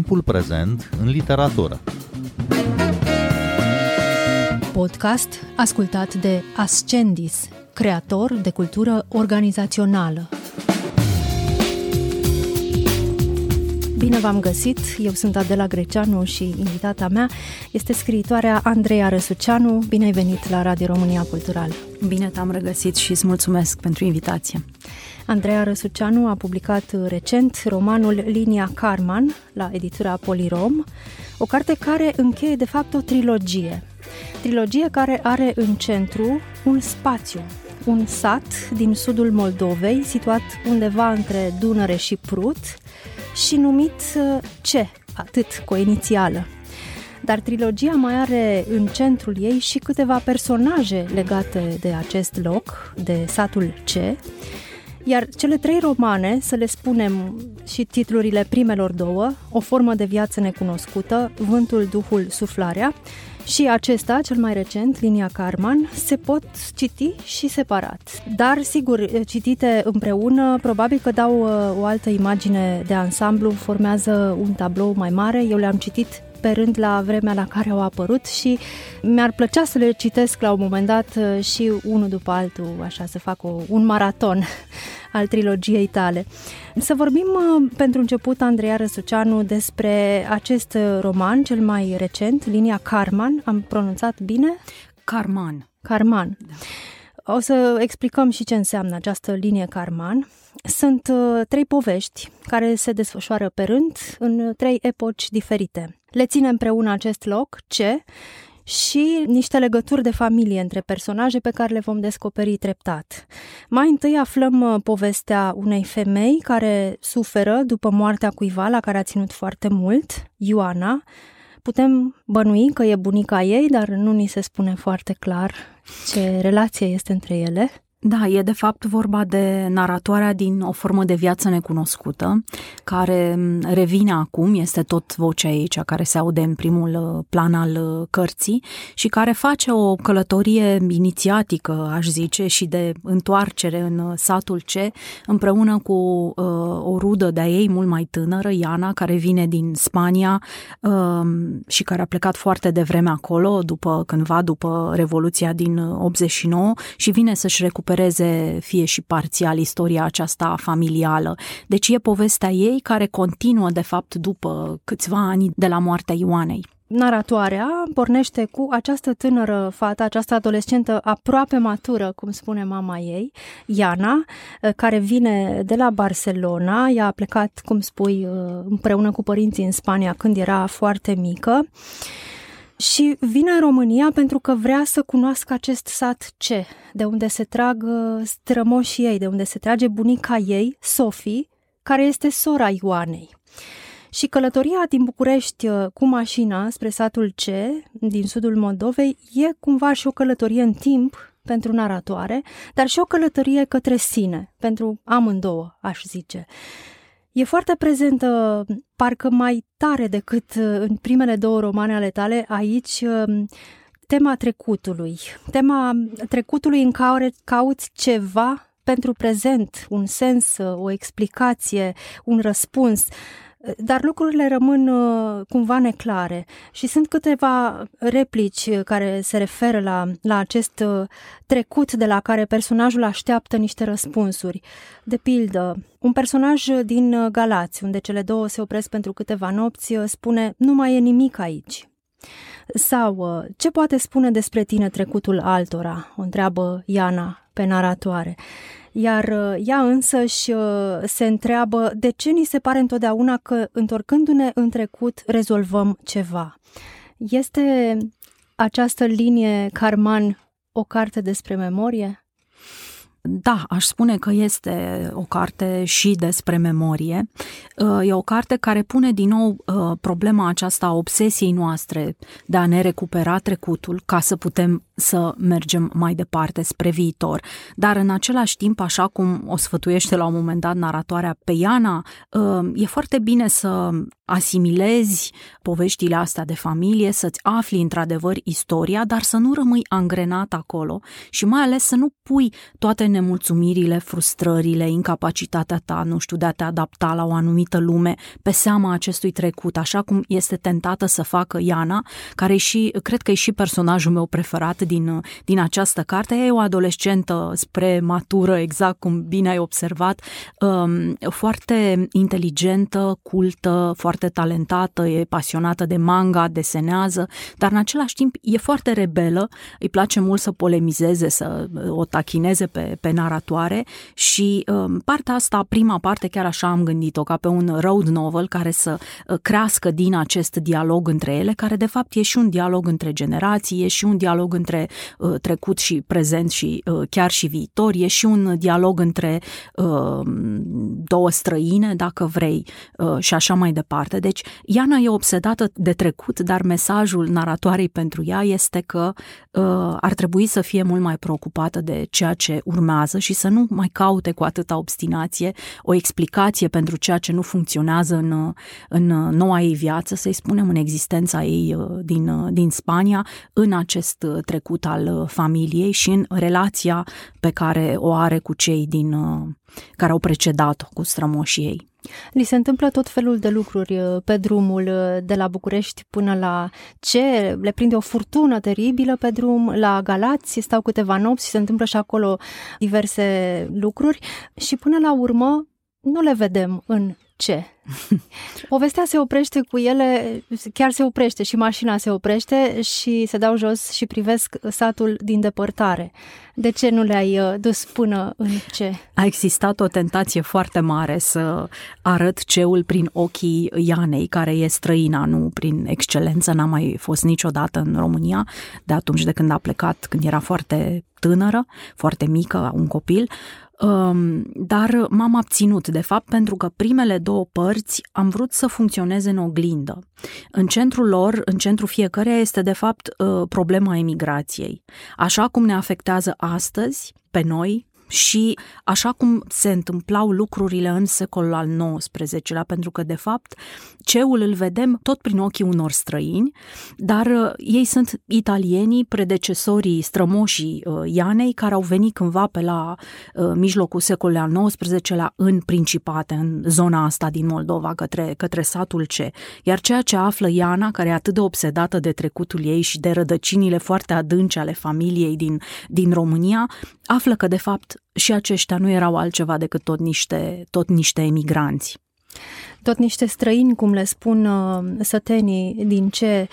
timpul prezent în literatură. Podcast ascultat de Ascendis, creator de cultură organizațională. Bine v-am găsit! Eu sunt Adela Greceanu și invitata mea este scriitoarea Andreea Răsuceanu. Bine ai venit la Radio România Cultural! Bine te-am regăsit și îți mulțumesc pentru invitație! Andreea Răsuceanu a publicat recent romanul Linia Carman la editura Polirom, o carte care încheie de fapt o trilogie. Trilogie care are în centru un spațiu, un sat din sudul Moldovei, situat undeva între Dunăre și Prut, și numit uh, Ce, atât, cu o inițială. Dar trilogia mai are în centrul ei și câteva personaje legate de acest loc, de satul Ce, iar cele trei romane, să le spunem și titlurile primelor două, O formă de viață necunoscută, Vântul, Duhul, Suflarea, și acesta, cel mai recent, linia Carman, se pot citi și separat. Dar, sigur, citite împreună, probabil că dau uh, o altă imagine de ansamblu, formează un tablou mai mare. Eu le-am citit pe rând la vremea la care au apărut și mi-ar plăcea să le citesc la un moment dat uh, și unul după altul, așa, să fac o, un maraton al trilogiei tale. Să vorbim uh, pentru început, Andreea Răsuceanu, despre acest roman, cel mai recent, Linia Carman. Am pronunțat bine? Carman. Carman. Da. O să explicăm și ce înseamnă această linie Carman. Sunt uh, trei povești care se desfășoară pe rând în trei epoci diferite. Le ține împreună acest loc, ce, și niște legături de familie între personaje pe care le vom descoperi treptat. Mai întâi aflăm uh, povestea unei femei care suferă după moartea cuiva la care a ținut foarte mult, Ioana. Putem bănui că e bunica ei, dar nu ni se spune foarte clar ce relație este între ele. Da, e de fapt vorba de naratoarea din o formă de viață necunoscută, care revine acum, este tot vocea ei cea care se aude în primul uh, plan al uh, cărții și care face o călătorie inițiatică, aș zice, și de întoarcere în uh, satul C, împreună cu uh, o rudă de-a ei mult mai tânără, Iana, care vine din Spania uh, și care a plecat foarte devreme acolo, după cândva după Revoluția din 89 și vine să-și recupere recupereze fie și parțial istoria aceasta familială. Deci e povestea ei care continuă de fapt după câțiva ani de la moartea Ioanei. Naratoarea pornește cu această tânără fată, această adolescentă aproape matură, cum spune mama ei, Iana, care vine de la Barcelona. Ea a plecat, cum spui, împreună cu părinții în Spania când era foarte mică și vine în România pentru că vrea să cunoască acest sat ce, de unde se trag strămoșii ei, de unde se trage bunica ei, Sofie, care este sora Ioanei. Și călătoria din București uh, cu mașina spre satul C, din sudul Moldovei, e cumva și o călătorie în timp pentru naratoare, dar și o călătorie către sine, pentru amândouă, aș zice e foarte prezentă, parcă mai tare decât uh, în primele două romane ale tale, aici um, tema trecutului. Tema trecutului în care cauți ceva pentru prezent, un sens, uh, o explicație, un răspuns dar lucrurile rămân uh, cumva neclare și sunt câteva replici care se referă la, la acest uh, trecut de la care personajul așteaptă niște răspunsuri. De pildă, un personaj din Galați, unde cele două se opresc pentru câteva nopți, uh, spune nu mai e nimic aici. Sau, ce poate spune despre tine trecutul altora? O întreabă Iana pe naratoare iar uh, ea însă și uh, se întreabă de ce ni se pare întotdeauna că, întorcându-ne în trecut, rezolvăm ceva. Este această linie Carman o carte despre memorie? Da, aș spune că este o carte și despre memorie. Uh, e o carte care pune din nou uh, problema aceasta a obsesiei noastre de a ne recupera trecutul ca să putem să mergem mai departe spre viitor. Dar în același timp, așa cum o sfătuiește la un moment dat naratoarea pe Iana, uh, e foarte bine să asimilezi poveștile astea de familie, să-ți afli într-adevăr istoria, dar să nu rămâi angrenat acolo și mai ales să nu pui toate nemulțumirile, frustrările, incapacitatea ta, nu știu, de a te adapta la o anumită lume pe seama acestui trecut, așa cum este tentată să facă Iana, care și, cred că e și personajul meu preferat din, din această carte. E o adolescentă spre matură, exact cum bine ai observat, um, foarte inteligentă, cultă, foarte talentată, e pasionată de manga, desenează, dar în același timp e foarte rebelă, îi place mult să polemizeze, să o tachineze pe, pe naratoare și um, partea asta, prima parte, chiar așa am gândit-o, ca pe un road novel care să uh, crească din acest dialog între ele, care de fapt e și un dialog între generații, e și un dialog între uh, trecut și prezent și uh, chiar și viitor, e și un dialog între uh, două străine, dacă vrei, uh, și așa mai departe. Deci, Iana e obsedată de trecut, dar mesajul naratoarei pentru ea este că uh, ar trebui să fie mult mai preocupată de ceea ce urmează și să nu mai caute cu atâta obstinație o explicație pentru ceea ce nu funcționează în, în noua ei viață, să-i spunem, în existența ei uh, din, uh, din Spania, în acest uh, trecut al familiei și în relația pe care o are cu cei din care au precedat-o, cu strămoșii ei. Li se întâmplă tot felul de lucruri pe drumul de la București până la ce? Le prinde o furtună teribilă pe drum, la Galați stau câteva nopți și se întâmplă și acolo diverse lucruri și până la urmă nu le vedem în ce. Povestea se oprește cu ele, chiar se oprește și mașina se oprește și se dau jos și privesc satul din depărtare. De ce nu le-ai uh, dus până în ce? A existat o tentație foarte mare să arăt ceul prin ochii Ianei, care e străina, nu prin excelență, n-a mai fost niciodată în România de atunci de când a plecat, când era foarte tânără, foarte mică, un copil. Um, dar m-am abținut, de fapt, pentru că primele două părți am vrut să funcționeze în oglindă. În centrul lor, în centrul fiecăreia, este, de fapt, uh, problema emigrației. Așa cum ne afectează astăzi, pe noi, și așa cum se întâmplau lucrurile în secolul al XIX-lea, pentru că, de fapt, ceul îl vedem tot prin ochii unor străini, dar uh, ei sunt italienii, predecesorii strămoșii uh, Ianei, care au venit cândva pe la uh, mijlocul secolului al XIX-lea în Principate, în zona asta din Moldova, către, către satul C. Iar ceea ce află Iana, care e atât de obsedată de trecutul ei și de rădăcinile foarte adânci ale familiei din, din România, află că, de fapt, și aceștia nu erau altceva decât tot niște, tot niște emigranți. Tot niște străini, cum le spun uh, sătenii, din ce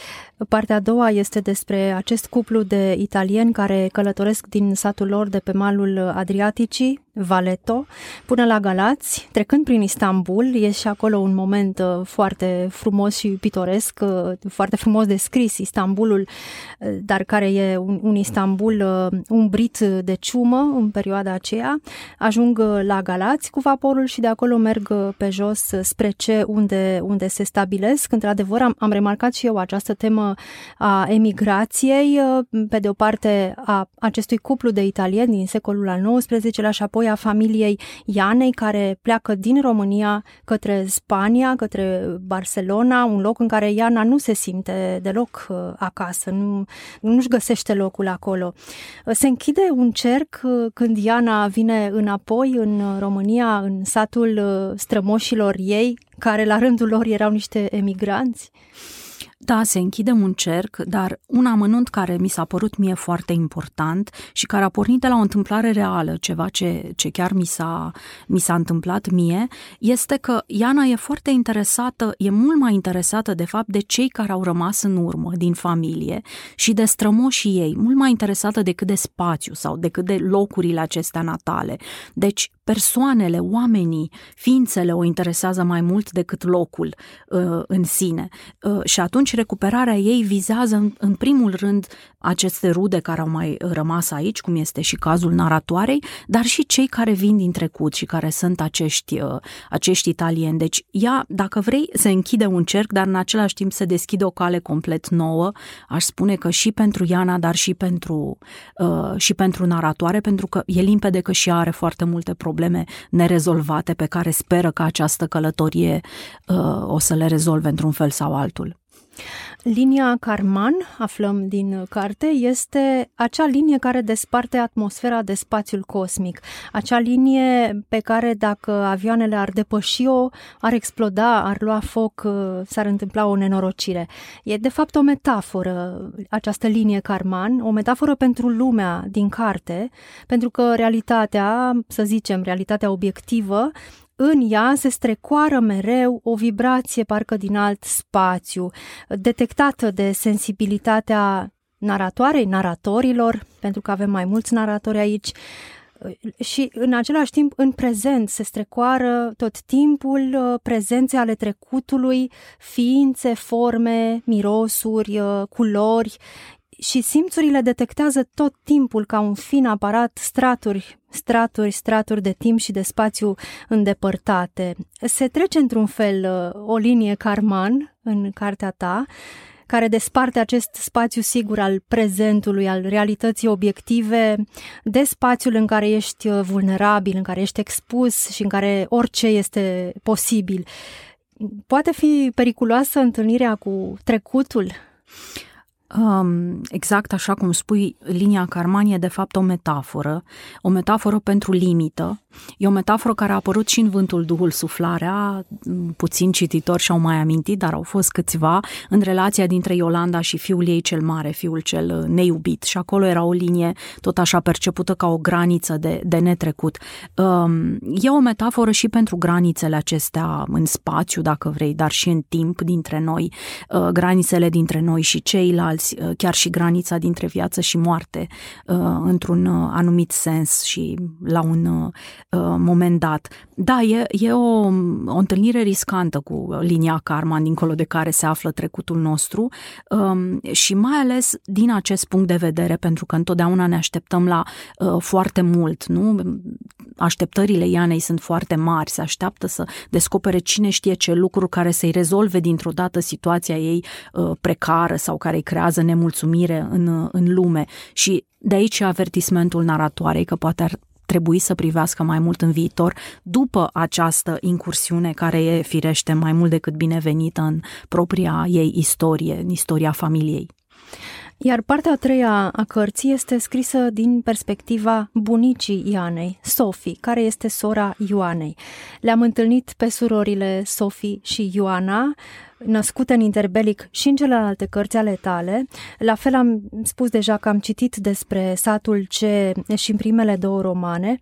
partea a doua este despre acest cuplu de italieni care călătoresc din satul lor de pe malul Adriaticii, Valeto, până la Galați, trecând prin Istanbul. E și acolo un moment uh, foarte frumos și pitoresc, uh, foarte frumos descris Istanbulul, dar care e un, un Istanbul umbrit de ciumă în perioada aceea. Ajung la Galați cu vaporul și de acolo merg pe jos spre ce unde, unde se stabilesc. Într-adevăr, am, am remarcat și eu această temă a emigrației, pe de o parte a acestui cuplu de italieni din secolul al XIX-lea și apoi a familiei Ianei, care pleacă din România către Spania, către Barcelona, un loc în care Iana nu se simte deloc uh, acasă, nu, nu-și găsește locul acolo. Se închide un cerc uh, când Iana vine înapoi în România, în satul uh, strămoșilor ei, care la rândul lor erau niște emigranți? Da, se închide un cerc, dar un amănunt care mi s-a părut mie foarte important și care a pornit de la o întâmplare reală, ceva ce, ce chiar mi s-a, mi s-a întâmplat mie, este că Iana e foarte interesată, e mult mai interesată de fapt de cei care au rămas în urmă din familie și de strămoșii ei, mult mai interesată decât de spațiu sau decât de locurile acestea natale. Deci persoanele, oamenii, ființele o interesează mai mult decât locul uh, în sine. Uh, și atunci recuperarea ei vizează în, în primul rând aceste rude care au mai rămas aici, cum este și cazul naratoarei, dar și cei care vin din trecut și care sunt acești, uh, acești italieni. Deci ea, dacă vrei, se închide un cerc, dar în același timp se deschide o cale complet nouă, aș spune că și pentru Iana, dar și pentru, uh, și pentru naratoare, pentru că e limpede că și ea are foarte multe probleme probleme nerezolvate pe care speră că această călătorie uh, o să le rezolve într-un fel sau altul. Linia Karman, aflăm din carte, este acea linie care desparte atmosfera de spațiul cosmic. Acea linie pe care dacă avioanele ar depăși-o, ar exploda, ar lua foc, s-ar întâmpla o nenorocire. E de fapt o metaforă, această linie Karman, o metaforă pentru lumea din carte, pentru că realitatea, să zicem, realitatea obiectivă, în ea se strecoară mereu o vibrație parcă din alt spațiu, detectată de sensibilitatea naratoarei, naratorilor, pentru că avem mai mulți naratori aici, și în același timp în prezent se strecoară tot timpul uh, prezențe ale trecutului, ființe, forme, mirosuri, uh, culori și simțurile detectează tot timpul ca un fin aparat straturi, straturi, straturi de timp și de spațiu îndepărtate. Se trece într-un fel uh, o linie Karman în cartea ta, care desparte acest spațiu sigur al prezentului, al realității obiective, de spațiul în care ești uh, vulnerabil, în care ești expus și în care orice este posibil. Poate fi periculoasă întâlnirea cu trecutul? Um, exact așa cum spui, linia Carmani e de fapt o metaforă, o metaforă pentru limită. E o metaforă care a apărut și în Vântul Duhul Suflarea, puțin cititori și-au mai amintit, dar au fost câțiva, în relația dintre Iolanda și fiul ei cel mare, fiul cel uh, neiubit. Și acolo era o linie tot așa percepută ca o graniță de, de netrecut. Um, e o metaforă și pentru granițele acestea în spațiu, dacă vrei, dar și în timp dintre noi, uh, granițele dintre noi și ceilalți ceilalți, uh, chiar și granița dintre viață și moarte, uh, într-un uh, anumit sens și la un moment dat. Da, e, e o, o întâlnire riscantă cu linia karma, dincolo de care se află trecutul nostru um, și mai ales din acest punct de vedere, pentru că întotdeauna ne așteptăm la foarte mult, nu? Așteptările Ianei sunt foarte mari, se așteaptă să descopere cine știe ce lucruri care să-i rezolve dintr-o dată situația ei precară sau care îi creează creează nemulțumire în, în lume și de aici avertismentul naratoarei că poate ar trebui să privească mai mult în viitor după această incursiune care e firește mai mult decât binevenită în propria ei istorie, în istoria familiei. Iar partea a treia a cărții este scrisă din perspectiva bunicii Ianei, Sofie, care este sora Ioanei. Le-am întâlnit pe surorile Sofie și Ioana, născute în interbelic și în celelalte cărți ale tale. La fel am spus deja că am citit despre satul C și în primele două romane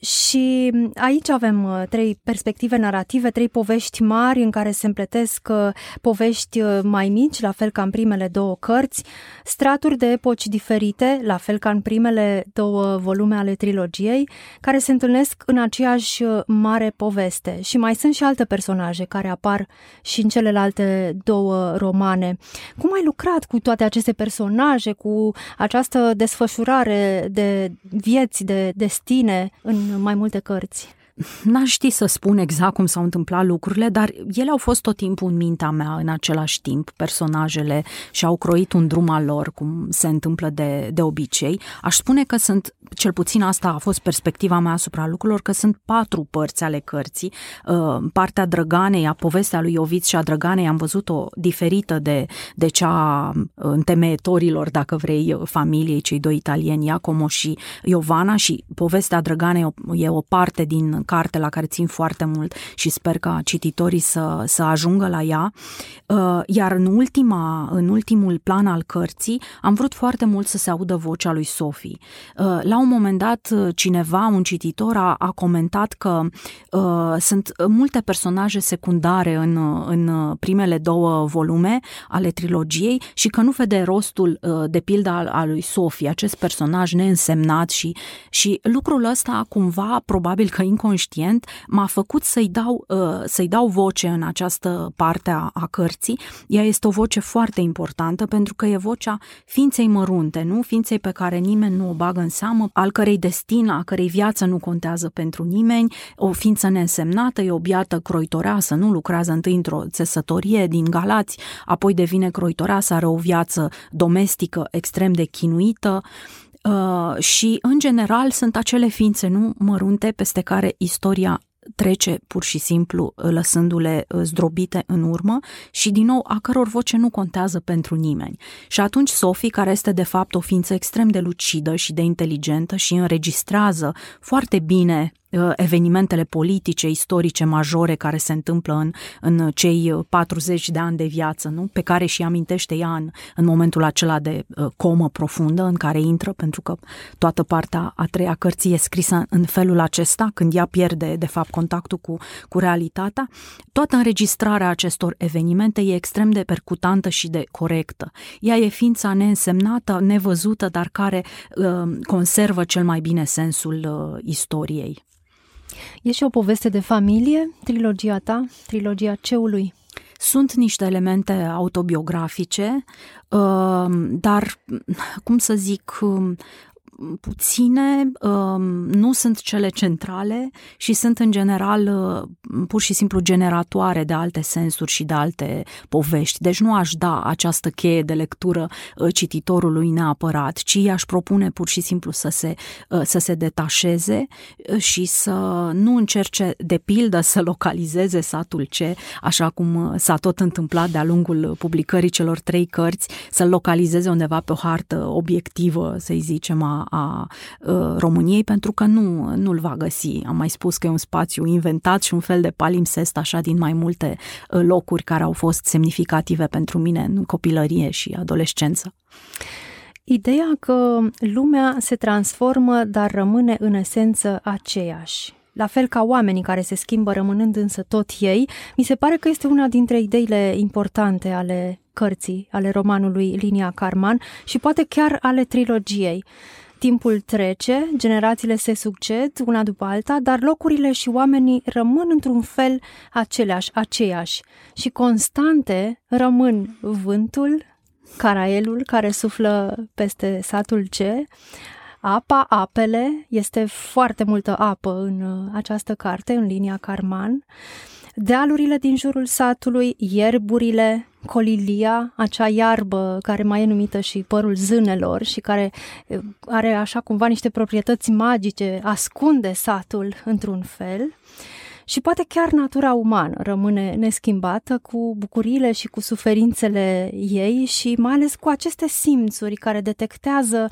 și aici avem uh, trei perspective narrative, trei povești mari în care se împletesc uh, povești uh, mai mici, la fel ca în primele două cărți, straturi de epoci diferite, la fel ca în primele două volume ale trilogiei, care se întâlnesc în aceeași mare poveste. Și mai sunt și alte personaje care apar și în celelalte două romane. Cum ai lucrat cu toate aceste personaje, cu această desfășurare de vieți, de destine în mai multe cărți. N-aș ști să spun exact cum s-au întâmplat lucrurile, dar ele au fost tot timpul în mintea mea în același timp, personajele și-au croit un drum al lor, cum se întâmplă de, de obicei. Aș spune că sunt, cel puțin asta a fost perspectiva mea asupra lucrurilor, că sunt patru părți ale cărții. Uh, partea Drăganei, a povestea lui Ioviț și a Drăganei am văzut-o diferită de, de cea întemeietorilor, dacă vrei, familiei, cei doi italieni, Iacomo și Iovana și povestea Drăganei e o parte din carte la care țin foarte mult și sper ca cititorii să, să ajungă la ea. Uh, iar în, ultima, în ultimul plan al cărții am vrut foarte mult să se audă vocea lui Sophie. Uh, la un moment dat, uh, cineva, un cititor, a, a comentat că uh, sunt multe personaje secundare în, în primele două volume ale trilogiei și că nu vede rostul uh, de pildă al, al lui Sophie, acest personaj neînsemnat și, și lucrul ăsta cumva, probabil că inconștient conștient m-a făcut să-i dau, uh, să-i dau voce în această parte a, a cărții. Ea este o voce foarte importantă pentru că e vocea ființei mărunte, nu? Ființei pe care nimeni nu o bagă în seamă, al cărei destin, a cărei viață nu contează pentru nimeni, o ființă neînsemnată, e o biată croitoreasă, nu lucrează întâi într-o țesătorie din Galați, apoi devine croitoreasă, are o viață domestică extrem de chinuită, Uh, și, în general, sunt acele ființe nu mărunte peste care istoria trece pur și simplu uh, lăsându-le uh, zdrobite în urmă și din nou a căror voce nu contează pentru nimeni. Și atunci Sophie, care este de fapt o ființă extrem de lucidă și de inteligentă și înregistrează foarte bine Uh, evenimentele politice, istorice, majore care se întâmplă în, în cei 40 de ani de viață, nu? pe care și amintește ea în, în momentul acela de uh, comă profundă în care intră, pentru că toată partea a treia cărții e scrisă în felul acesta, când ea pierde, de fapt, contactul cu, cu realitatea. Toată înregistrarea acestor evenimente e extrem de percutantă și de corectă. Ea e ființa neînsemnată, nevăzută, dar care uh, conservă cel mai bine sensul uh, istoriei. E și o poveste de familie, trilogia ta, trilogia ceului? Sunt niște elemente autobiografice, uh, dar, cum să zic, puține, um, nu sunt cele centrale și sunt în general uh, pur și simplu generatoare de alte sensuri și de alte povești. Deci nu aș da această cheie de lectură uh, cititorului neapărat, ci aș propune pur și simplu să se, uh, să se detașeze și să nu încerce de pildă să localizeze satul ce, așa cum s-a tot întâmplat de-a lungul publicării celor trei cărți, să localizeze undeva pe o hartă obiectivă, să-i zicem, a, a uh, României pentru că nu, nu-l va găsi. Am mai spus că e un spațiu inventat și un fel de palimpsest așa din mai multe uh, locuri care au fost semnificative pentru mine în copilărie și adolescență. Ideea că lumea se transformă, dar rămâne în esență aceeași la fel ca oamenii care se schimbă rămânând însă tot ei, mi se pare că este una dintre ideile importante ale cărții, ale romanului Linia Carman și poate chiar ale trilogiei. Timpul trece, generațiile se succed una după alta, dar locurile și oamenii rămân într-un fel aceleași, aceiași. Și constante rămân vântul, caraelul care suflă peste satul C, apa, apele, este foarte multă apă în uh, această carte, în linia Carman, dealurile din jurul satului, ierburile, colilia, acea iarbă care mai e numită și părul zânelor și care are așa cumva niște proprietăți magice, ascunde satul într-un fel. Și poate chiar natura umană rămâne neschimbată cu bucuriile și cu suferințele ei și mai ales cu aceste simțuri care detectează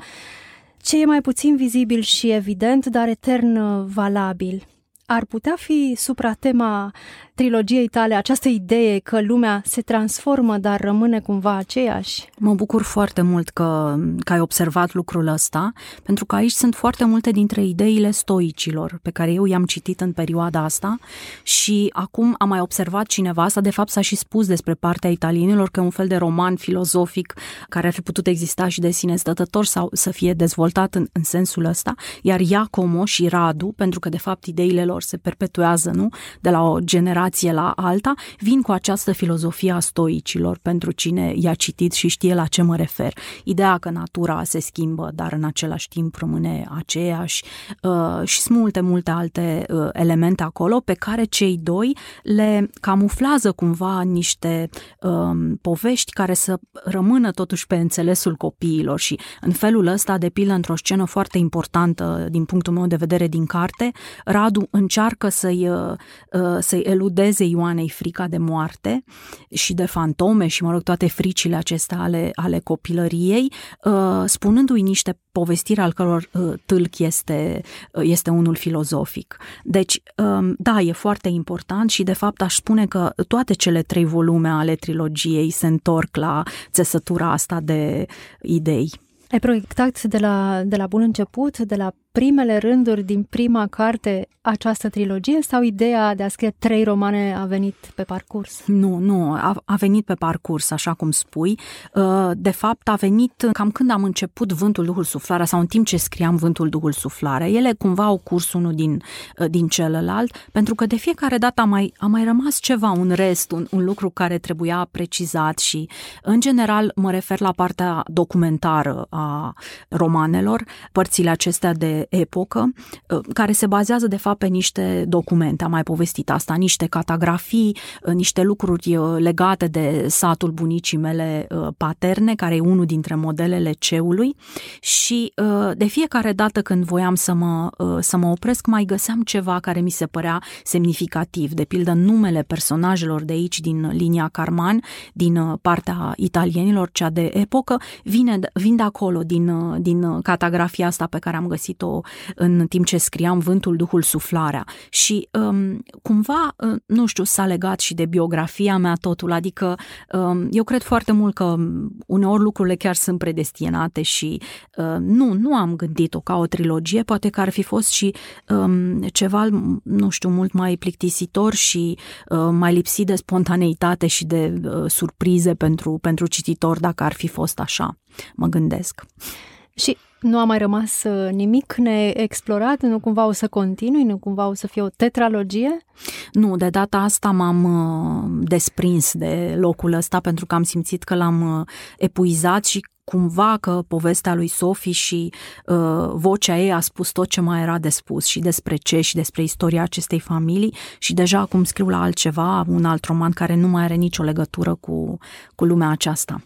ce e mai puțin vizibil și evident, dar etern valabil ar putea fi supra-tema trilogiei tale această idee că lumea se transformă, dar rămâne cumva aceeași? Mă bucur foarte mult că, că ai observat lucrul ăsta, pentru că aici sunt foarte multe dintre ideile stoicilor pe care eu i-am citit în perioada asta și acum am mai observat cineva, asta de fapt s-a și spus despre partea italienilor, că e un fel de roman filozofic care ar fi putut exista și de sine stătător sau să fie dezvoltat în, în sensul ăsta, iar Iacomo și Radu, pentru că de fapt ideile lor se perpetuează, nu? De la o generație la alta, vin cu această filozofie a stoicilor pentru cine i-a citit și știe la ce mă refer. Ideea că natura se schimbă, dar în același timp rămâne aceeași uh, și sunt multe, multe alte uh, elemente acolo pe care cei doi le camuflează cumva în niște uh, povești care să rămână totuși pe înțelesul copiilor și în felul ăsta, de pildă, într-o scenă foarte importantă din punctul meu de vedere din carte, Radu încearcă să-i, uh, uh, să-i eludeze Ioanei frica de moarte și de fantome și, mă rog, toate fricile acestea ale, ale copilăriei, uh, spunându-i niște povestiri al căror tâlc este, este unul filozofic. Deci, um, da, e foarte important și, de fapt, aș spune că toate cele trei volume ale trilogiei se întorc la țesătura asta de idei. Ai proiectat de la, de la bun început, de la primele rânduri din prima carte această trilogie sau ideea de a scrie trei romane a venit pe parcurs? Nu, nu, a, a venit pe parcurs, așa cum spui. Uh, de fapt, a venit cam când am început Vântul, Duhul, Suflarea sau în timp ce scriam Vântul, Duhul, Suflarea. Ele cumva au curs unul din, uh, din celălalt, pentru că de fiecare dată a mai, a mai rămas ceva, un rest, un, un lucru care trebuia precizat și, în general, mă refer la partea documentară a romanelor, părțile acestea de de epocă, uh, care se bazează de fapt pe niște documente, am mai povestit asta, niște catografii, uh, niște lucruri legate de satul bunicii mele paterne, care e unul dintre modelele ceului. Și de fiecare dată când voiam să mă, să mă opresc, mai găseam ceva care mi se părea semnificativ, de pildă numele personajelor de aici din linia Carman, din partea italienilor, cea de epocă, vine, vin de acolo, din, din catagrafia asta pe care am găsit-o în timp ce scriam Vântul, Duhul, Suflarea. Și um, cumva, uh, nu știu, s-a legat și de biografia mea totul, adică um, eu cred foarte mult că uneori lucrurile chiar sunt predestinate și uh, nu, nu am gândit-o ca o trilogie, poate că ar fi fost și um, ceva, nu știu, mult mai plictisitor și uh, mai lipsit de spontaneitate și de uh, surprize pentru, pentru cititor dacă ar fi fost așa, mă gândesc. Și nu a mai rămas uh, nimic neexplorat? Nu cumva o să continui? Nu cumva o să fie o tetralogie? Nu, de data asta m-am uh, desprins de locul ăsta pentru că am simțit că l-am uh, epuizat și cumva că povestea lui Sophie și uh, vocea ei a spus tot ce mai era de spus și despre ce și despre istoria acestei familii și deja acum scriu la altceva, un alt roman care nu mai are nicio legătură cu, cu lumea aceasta.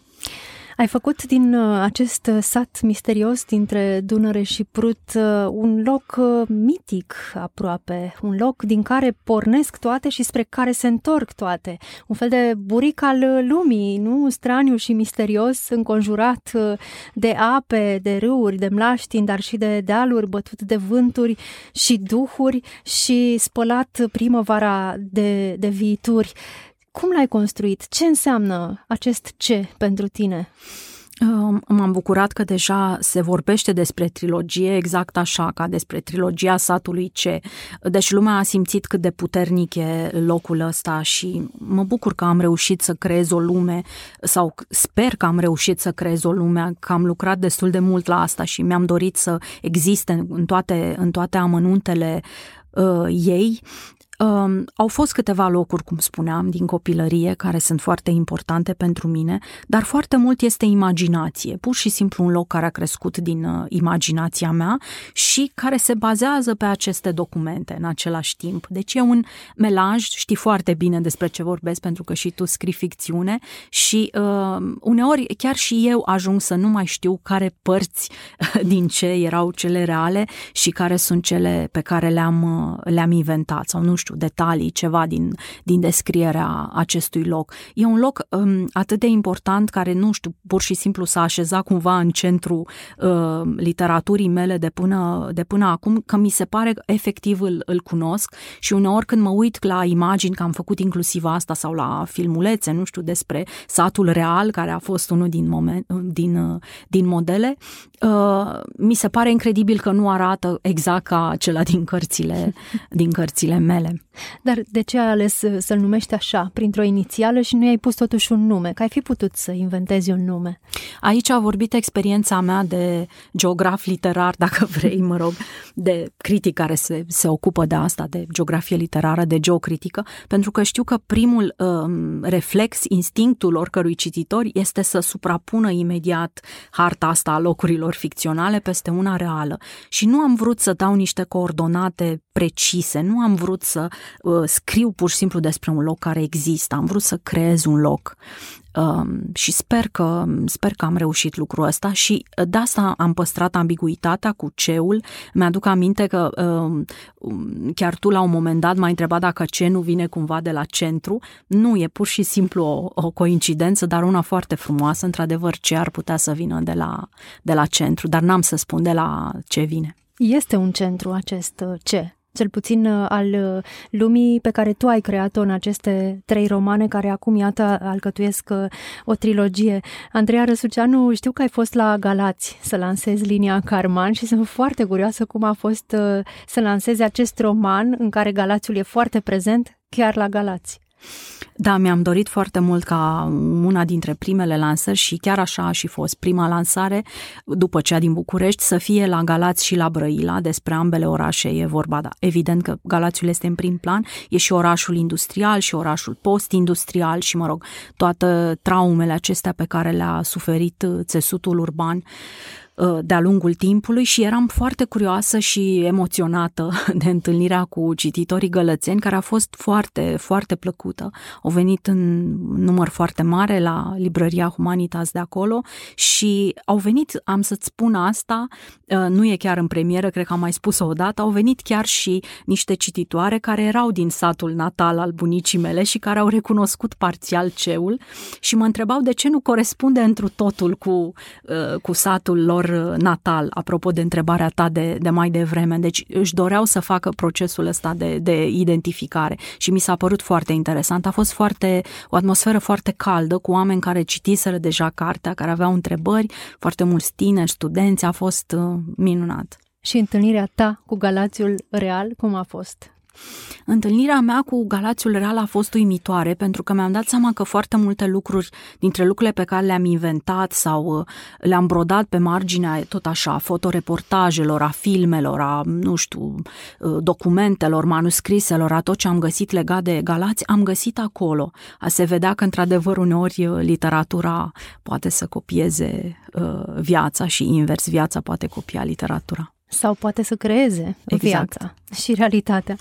Ai făcut din uh, acest uh, sat misterios dintre Dunăre și Prut uh, un loc mitic aproape, un loc din care pornesc toate și spre care se întorc toate. Un fel de buric al lumii, nu? Straniu și misterios, înconjurat de ape, de râuri, de mlaștini, dar și de dealuri bătut de vânturi și duhuri și spălat primăvara de, de viituri. Cum l-ai construit? Ce înseamnă acest ce pentru tine? M-am bucurat că deja se vorbește despre trilogie exact așa, ca despre trilogia satului C. Deci lumea a simțit cât de puternic e locul ăsta și mă bucur că am reușit să creez o lume sau sper că am reușit să creez o lume, că am lucrat destul de mult la asta și mi-am dorit să existe în toate, în toate amănuntele uh, ei Um, au fost câteva locuri, cum spuneam, din copilărie, care sunt foarte importante pentru mine, dar foarte mult este imaginație, pur și simplu un loc care a crescut din uh, imaginația mea și care se bazează pe aceste documente în același timp. Deci e un melanj, știi foarte bine despre ce vorbesc, pentru că și tu scrii ficțiune și uh, uneori chiar și eu ajung să nu mai știu care părți din ce erau cele reale și care sunt cele pe care le-am, uh, le-am inventat sau nu știu știu, detalii, ceva din, din descrierea acestui loc. E un loc um, atât de important care, nu știu, pur și simplu s-a așezat cumva în centru uh, literaturii mele de până, de până acum, că mi se pare că efectiv îl, îl cunosc și uneori când mă uit la imagini, că am făcut inclusiv asta sau la filmulețe, nu știu, despre satul real, care a fost unul din, moment, din, uh, din modele, uh, mi se pare incredibil că nu arată exact ca acela din cărțile, din cărțile mele. Dar de ce ai ales să-l numești așa, printr-o inițială și nu i-ai pus totuși un nume? Că ai fi putut să inventezi un nume. Aici a vorbit experiența mea de geograf literar, dacă vrei, mă rog, de critic care se, se ocupă de asta, de geografie literară, de geocritică, pentru că știu că primul um, reflex, instinctul oricărui cititor este să suprapună imediat harta asta a locurilor ficționale peste una reală. Și nu am vrut să dau niște coordonate precise, nu am vrut să uh, scriu pur și simplu despre un loc care există, am vrut să creez un loc. Um, și sper că, sper că am reușit lucrul ăsta și uh, de asta am păstrat ambiguitatea cu ceul. Mi-aduc aminte că um, chiar tu la un moment dat m-ai întrebat dacă ce nu vine cumva de la centru. Nu, e pur și simplu o, o coincidență, dar una foarte frumoasă. Într-adevăr, ce ar putea să vină de la, de la centru, dar n-am să spun de la ce vine. Este un centru acest uh, ce? Cel puțin uh, al uh, lumii pe care tu ai creat-o în aceste trei romane care acum, iată, alcătuiesc uh, o trilogie. Andreea Răsuceanu, știu că ai fost la Galați să lansezi linia Carman și sunt foarte curioasă cum a fost să lansezi acest roman în care Galațiul e foarte prezent chiar la Galați. Da, mi-am dorit foarte mult ca una dintre primele lansări și chiar așa a și fost prima lansare după cea din București să fie la Galați și la Brăila, despre ambele orașe e vorba, da. Evident că Galațiul este în prim plan, e și orașul industrial și orașul post-industrial și, mă rog, toate traumele acestea pe care le-a suferit țesutul urban uh, de-a lungul timpului și eram foarte curioasă și emoționată de întâlnirea cu cititorii gălățeni, care a fost foarte, foarte plăcută. Au venit în număr foarte mare la librăria Humanitas de acolo și au venit, am să-ți spun asta, uh, nu e chiar în premieră, cred că am mai spus-o odată, au venit chiar și niște cititoare care erau din satul natal al bunicii mele și care au recunoscut parțial ceul și mă întrebau de ce nu corespunde întru totul cu, uh, cu satul lor natal, apropo de întrebarea ta de, de mai devreme. Deci își doreau să facă procesul ăsta de, de identificare și mi s-a părut foarte interesant. A fost foarte, o atmosferă foarte caldă, cu oameni care citiseră deja cartea, care aveau întrebări, foarte mulți tineri, studenți, a fost uh, minunat. Și întâlnirea ta cu Galațiul Real, cum a fost? Întâlnirea mea cu Galațiul Real a fost uimitoare pentru că mi-am dat seama că foarte multe lucruri dintre lucrurile pe care le-am inventat sau uh, le-am brodat pe marginea tot așa, fotoreportajelor, a filmelor, a, nu știu, uh, documentelor, manuscriselor, a tot ce am găsit legat de Galați, am găsit acolo. A se vedea că într-adevăr uneori uh, literatura poate să copieze viața și invers, viața poate copia literatura sau poate să creeze exact. viața și realitatea.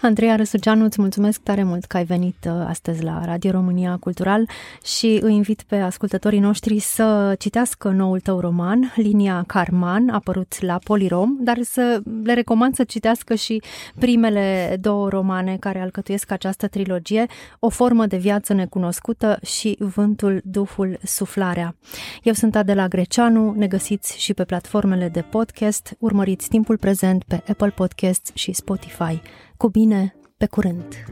Andreea Răsuceanu, îți mulțumesc tare mult că ai venit uh, astăzi la Radio România Cultural și îi invit pe ascultătorii noștri să citească noul tău roman, Linia Carman, apărut la Polirom, dar să le recomand să citească și primele două romane care alcătuiesc această trilogie, O formă de viață necunoscută și Vântul, Duhul, Suflarea. Eu sunt Adela Greceanu, ne găsiți și pe platformele de podcast, urmăriți urmăriți timpul prezent pe Apple Podcasts și Spotify. Cu bine, pe curând!